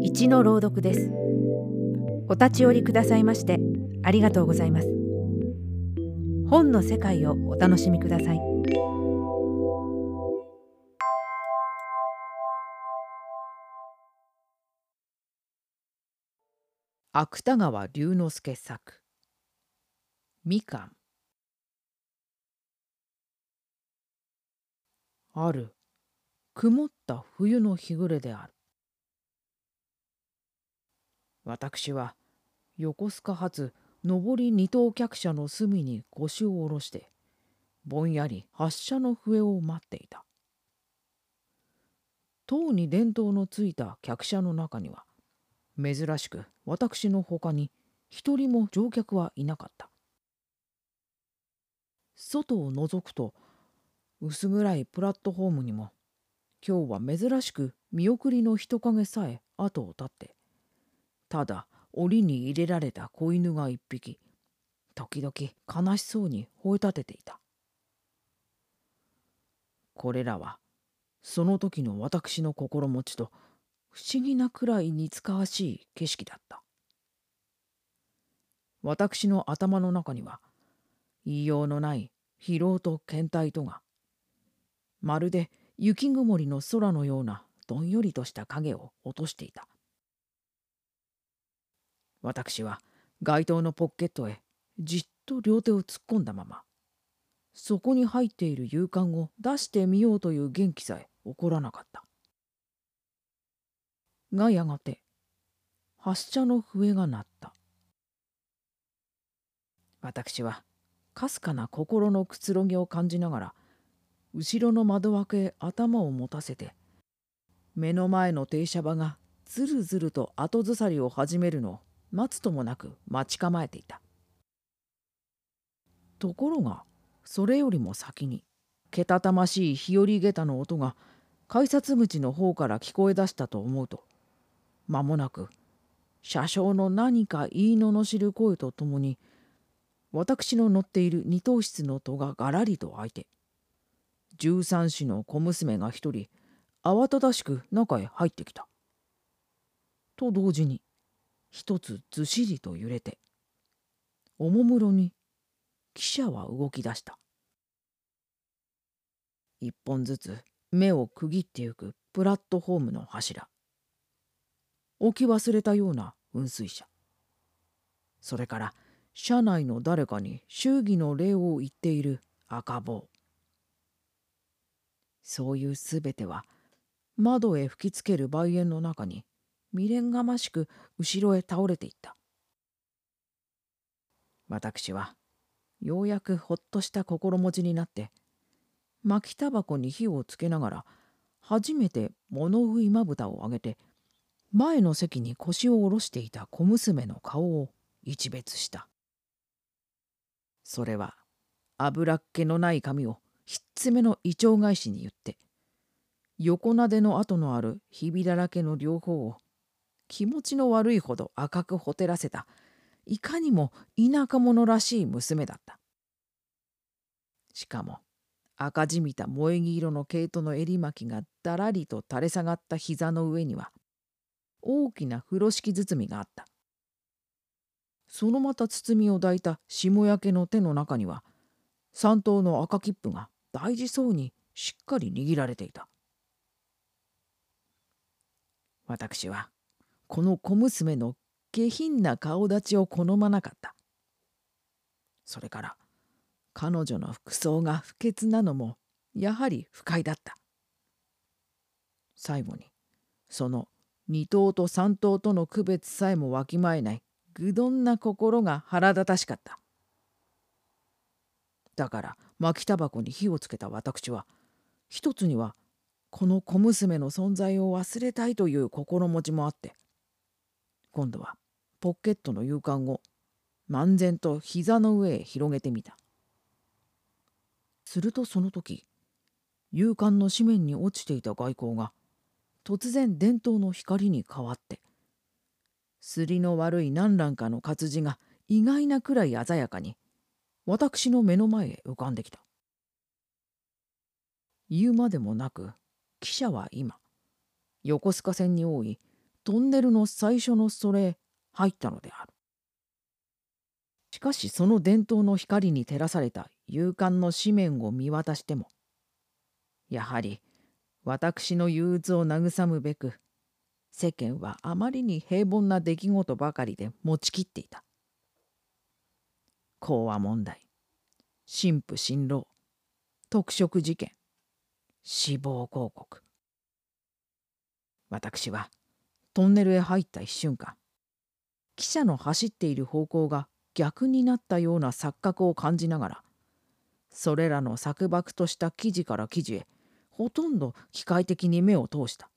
一の朗読です。お立ち寄りくださいましてありがとうございます。本の世界をお楽しみください。芥川龍之介作。みかん。ある。曇った冬の日暮れである。私は横須賀発上り二等客車の隅に腰を下ろしてぼんやり発車の笛を待っていた。塔に電灯のついた客車の中には珍しく私のほかに一人も乗客はいなかった。外を覗くと薄暗いプラットホームにも今日は珍しく見送りの人影さえ後を絶ってただ檻に入れられた子犬が一匹時々悲しそうに吠え立てていた。これらはその時の私の心持ちと不思議なくらい似つかわしい景色だった。私の頭の中には言いようのない疲労と倦怠とがまるで雪曇りの空のようなどんよりとした影を落としていた。私は街灯のポッケットへじっと両手を突っ込んだままそこに入っている勇敢を出してみようという元気さえ起こらなかった。がやがて発車の笛が鳴った。私はかすかな心のくつろぎを感じながら後ろの窓枠へ頭を持たせて目の前の停車場がずるずると後ずさりを始めるのを待つともなく待ち構えていたところがそれよりも先にけたたましい日和下駄の音が改札口の方から聞こえ出したと思うと間もなく車掌の何か言いののしる声とともに私の乗っている二等室の戸ががらりと開いて十三子の小娘が一人慌ただしく中へ入ってきた。と同時に一つずしりと揺れておもむろに汽車は動き出した。一本ずつ目を区切ってゆくプラットホームの柱。置き忘れたような運水車。それから車内の誰かに祝儀の礼を言っている赤棒そういうすべては窓へ吹きつける梅園の中に未練がましく後ろへ倒れていった。私はようやくほっとした心持ちになって巻きタバコに火をつけながら初めて物食いまぶたを上げて前の席に腰を下ろしていた小娘の顔を一別した。それは油っ気のない髪をひっつめの胃腸返しに言って横なでの跡のあるひびだらけの両方を気持ちの悪いほど赤くほてらせた。いかにも田舎者らしい娘だった。しかも赤じみた萌え木色の毛糸の襟巻きがだらりと垂れ下がった膝の上には大きな風呂敷包みがあった。そのまた包みを抱いた霜焼けの手の中には三頭の赤切符が大事そうにしっかり握られていた。私はこの小娘の下品な顔立ちを好まなかった。それから彼女の服装が不潔なのもやはり不快だった。最後にその二頭と三頭との区別さえもわきまえない愚鈍な心が腹立たしかった。だから巻きタバコに火をつけた私は一つにはこの小娘の存在を忘れたいという心持ちもあって今度はポケットの勇敢を漫然と膝の上へ広げてみた。するとその時勇敢の紙面に落ちていた外交が突然伝統の光に変わってすりの悪い何覧かの活字が意外なくらい鮮やかに私の目の前へ浮かんできた。言うまでもなく汽車は今横須賀線に多いトンネルの最初のそれ入ったのである。しかしその伝統の光に照らされた勇敢の紙面を見渡してもやはり私の憂鬱を慰むべく世間はあまりに平凡な出来事ばかりで持ちきっていた。講和問題神父新郎特色事件死亡広告私はトンネルへ入った一瞬間汽車の走っている方向が逆になったような錯覚を感じながらそれらの錯漠とした記事から記事へほとんど機械的に目を通した。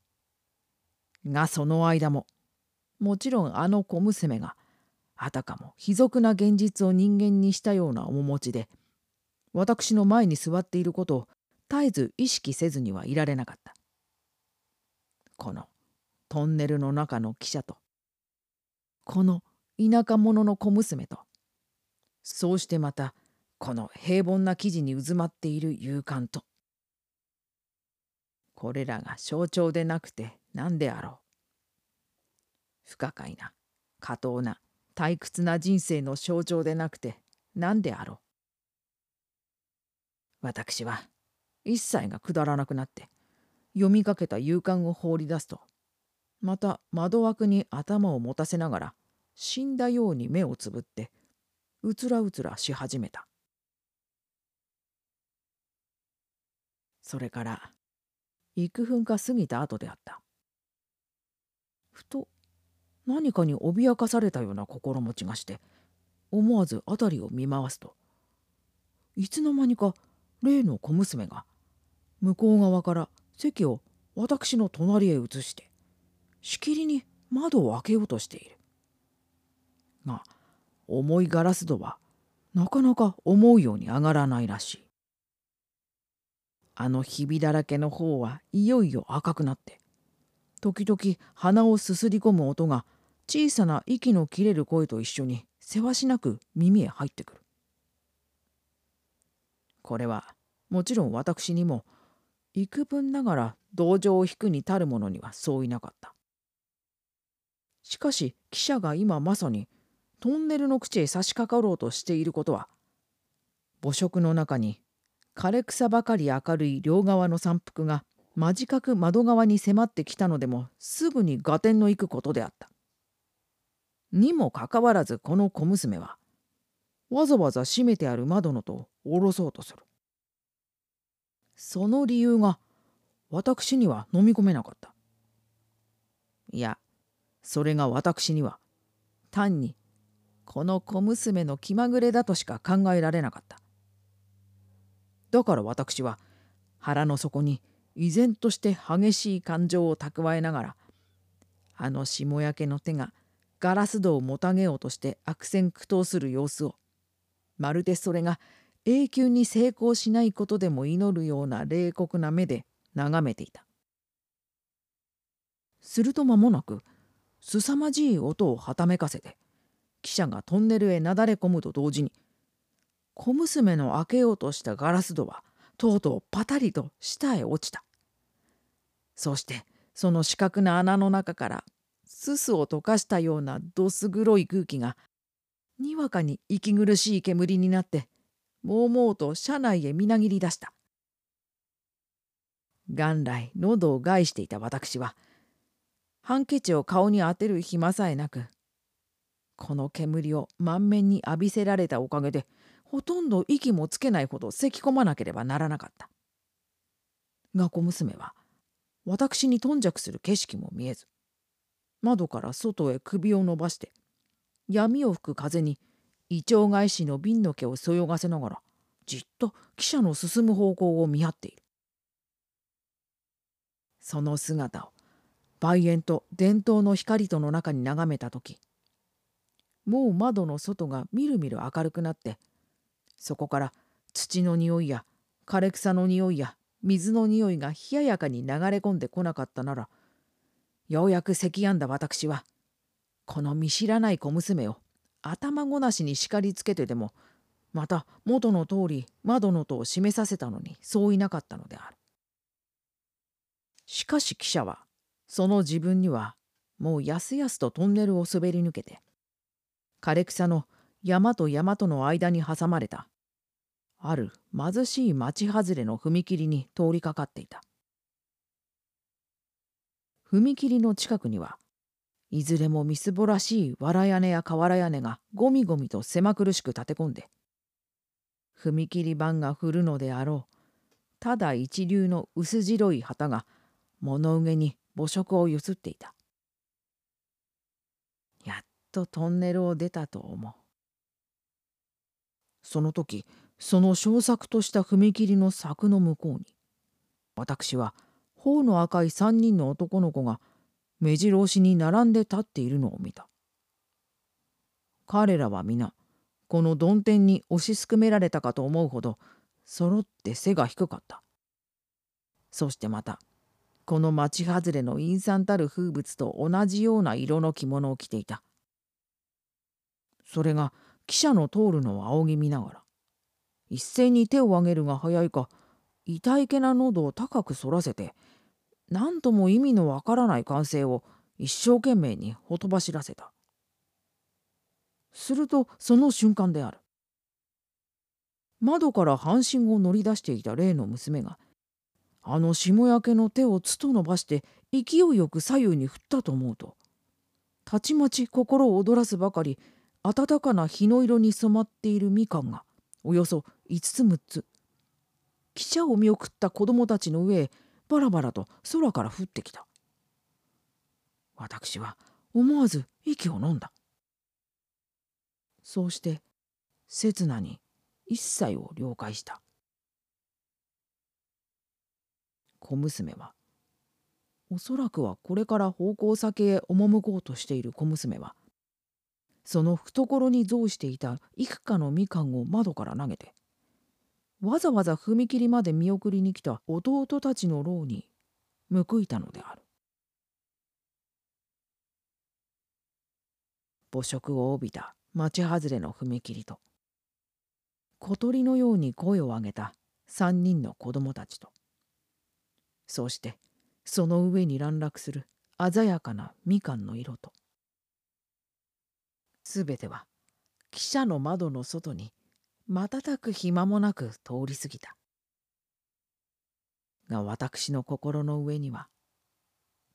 がその間ももちろんあの小娘があたかも卑俗な現実を人間にしたような面持ちで私の前に座っていることを絶えず意識せずにはいられなかった。このトンネルの中の汽車と。この田舎者の小娘と。そうしてまたこの平凡な記事に渦まっている勇敢と。これらが象徴でなくて何であろう。不可解な過当な退屈な人生の象徴でなくて何であろう。私は一切がくだらなくなって読みかけた勇敢を放り出すとまた窓枠に頭を持たせながら死んだように目をつぶってうつらうつらし始めたそれから幾分か過ぎた後であった。ふと何かに脅かされたような心持ちがして思わず辺りを見回すといつの間にか例の小娘が向こう側から席を私の隣へ移してしきりに窓を開けようとしている。が重いガラス戸はなかなか思うように上がらないらしい。あのひびだらけの方はいよいよ赤くなって時々鼻をすすり込む音が小さな息の切れる声と一緒にせわしなく耳へ入ってくる。これはもちろん私にも幾分ながら同情を引くに足る者にはそういなかった。しかし記者が今まさにトンネルの口へ差し掛かろうとしていることは母色の中に枯れ草ばかり明るい両側の山腹が間近く窓側に迫ってきたのでもすぐに合点のいくことであった。にもかかわらずこの小娘はわざわざ閉めてある窓の戸を下ろそうとする。その理由が私には飲み込めなかった。いやそれが私には単にこの小娘の気まぐれだとしか考えられなかった。だから私は腹の底に依然として激しい感情を蓄えながらあの霜焼けの手がガラス戸をもたげようとして悪戦苦闘する様子をまるでそれが永久に成功しないことでも祈るような冷酷な目で眺めていた。すると間もなく凄まじい音をはためかせて汽車がトンネルへなだれ込むと同時に小娘の開けようとしたガラス戸はとうとうパタリと下へ落ちた。そしてその四角な穴の中からすすを溶かしたようなどす黒い空気がにわかに息苦しい煙になってもうもうと車内へみなぎり出した。元来喉を害していた私はハンケチを顔に当てる暇さえなくこの煙を満面に浴びせられたおかげでほとんど息もつけないほど咳き込まなければならなかった。が小娘は私に頓着する景色も見えず窓から外へ首を伸ばして闇を吹く風にイチョウ返しの瓶の毛をそよがせながらじっと汽車の進む方向を見張っている。その姿を梅園と伝統の光との中に眺めた時もう窓の外がみるみる明るくなってそこから土の匂いや枯れ草の匂いや水の匂いが冷ややかに流れ込んでこなかったならようやく咳やんだ私はこの見知らない小娘を頭ごなしに叱りつけてでもまた元の通り窓の戸を閉めさせたのにそういなかったのである。しかし記者はその自分にはもうやすやすとトンネルを滑り抜けて枯れ草の山と山との間に挟まれたある貧しい町外れの踏切に通りかかっていた。踏切の近くにはいずれもみすぼらしい藁屋根や瓦屋根がゴミゴミと狭苦しく立て込んで踏切板が降るのであろうただ一流の薄白い旗が物上に母色をゆすっていた。やっとトンネルを出たと思う。その時その小作とした踏切の柵の向こうに私は頬の赤い三人の男の子が目白押しに並んで立っているのを見た。彼らは皆この曇天に押しすくめられたかと思うほど揃って背が低かった。そしてまたこの町外れの陰惨たる風物と同じような色の着物を着ていた。それが汽車の通るのを仰ぎ見ながら一斉に手を挙げるが早いか痛いけな喉を高く反らせて何とも意味のわからない歓声を一生懸命にほとばしらせた。するとその瞬間である。窓から半身を乗り出していた例の娘があの霜焼けの手をつと伸ばして勢いよく左右に振ったと思うとたちまち心を躍らすばかり暖かな日の色に染まっているみかんがおよそ5つ6つ。汽車を見送った子供たちの上へバラバラと空から降ってきた。私は思わず息を飲んだ。そうして刹那に一切を了解した。小娘は。おそらくはこれから奉公先へ赴こうとしている小娘は。その懐に蔵していた幾かのみかんを窓から投げて。わざわざ踏切まで見送りに来た弟たちの牢に報いたのである。母色を帯びた町外れの踏切と。小鳥のように声を上げた三人の子供たちと。そうしてその上に乱落する鮮やかなみかんの色とすべては汽車の窓の外に瞬く暇もなく通り過ぎた。が私の心の上には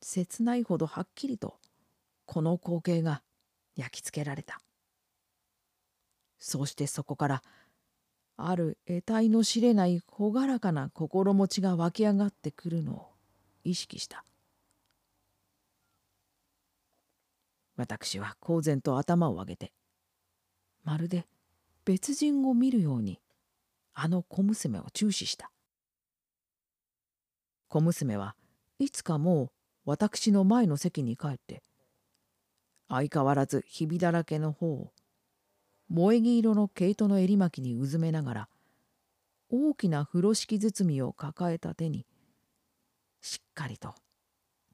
切ないほどはっきりとこの光景が焼き付けられた。そうしてそこからある得体の知れない朗らかな心持ちが湧き上がってくるのを意識した。私は公然と頭を上げてまるで別人を見るようにあの小娘を注視した小娘はいつかもう私の前の席に帰って相変わらずひびだらけの方を萌木色の毛糸の襟巻きにうずめながら大きな風呂敷包みを抱えた手にしっかりと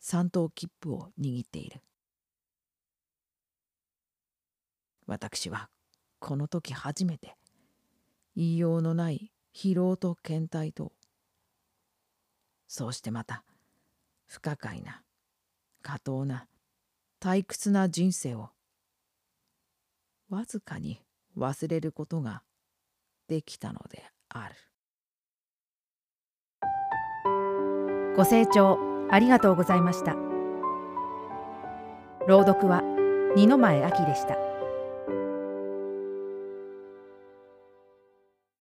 三等切符を握っている。私はこの時初めて言いようのない疲労と倦怠とそうしてまた不可解な下等な退屈な人生をわずかに忘れることができたのである。ご清聴ありがとうございました。朗読は二の前明でした。